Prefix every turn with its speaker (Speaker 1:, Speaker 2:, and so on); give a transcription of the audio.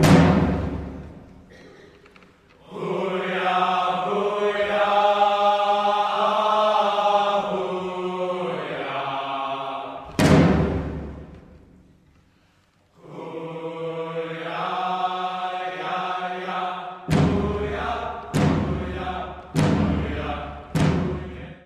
Speaker 1: Bye.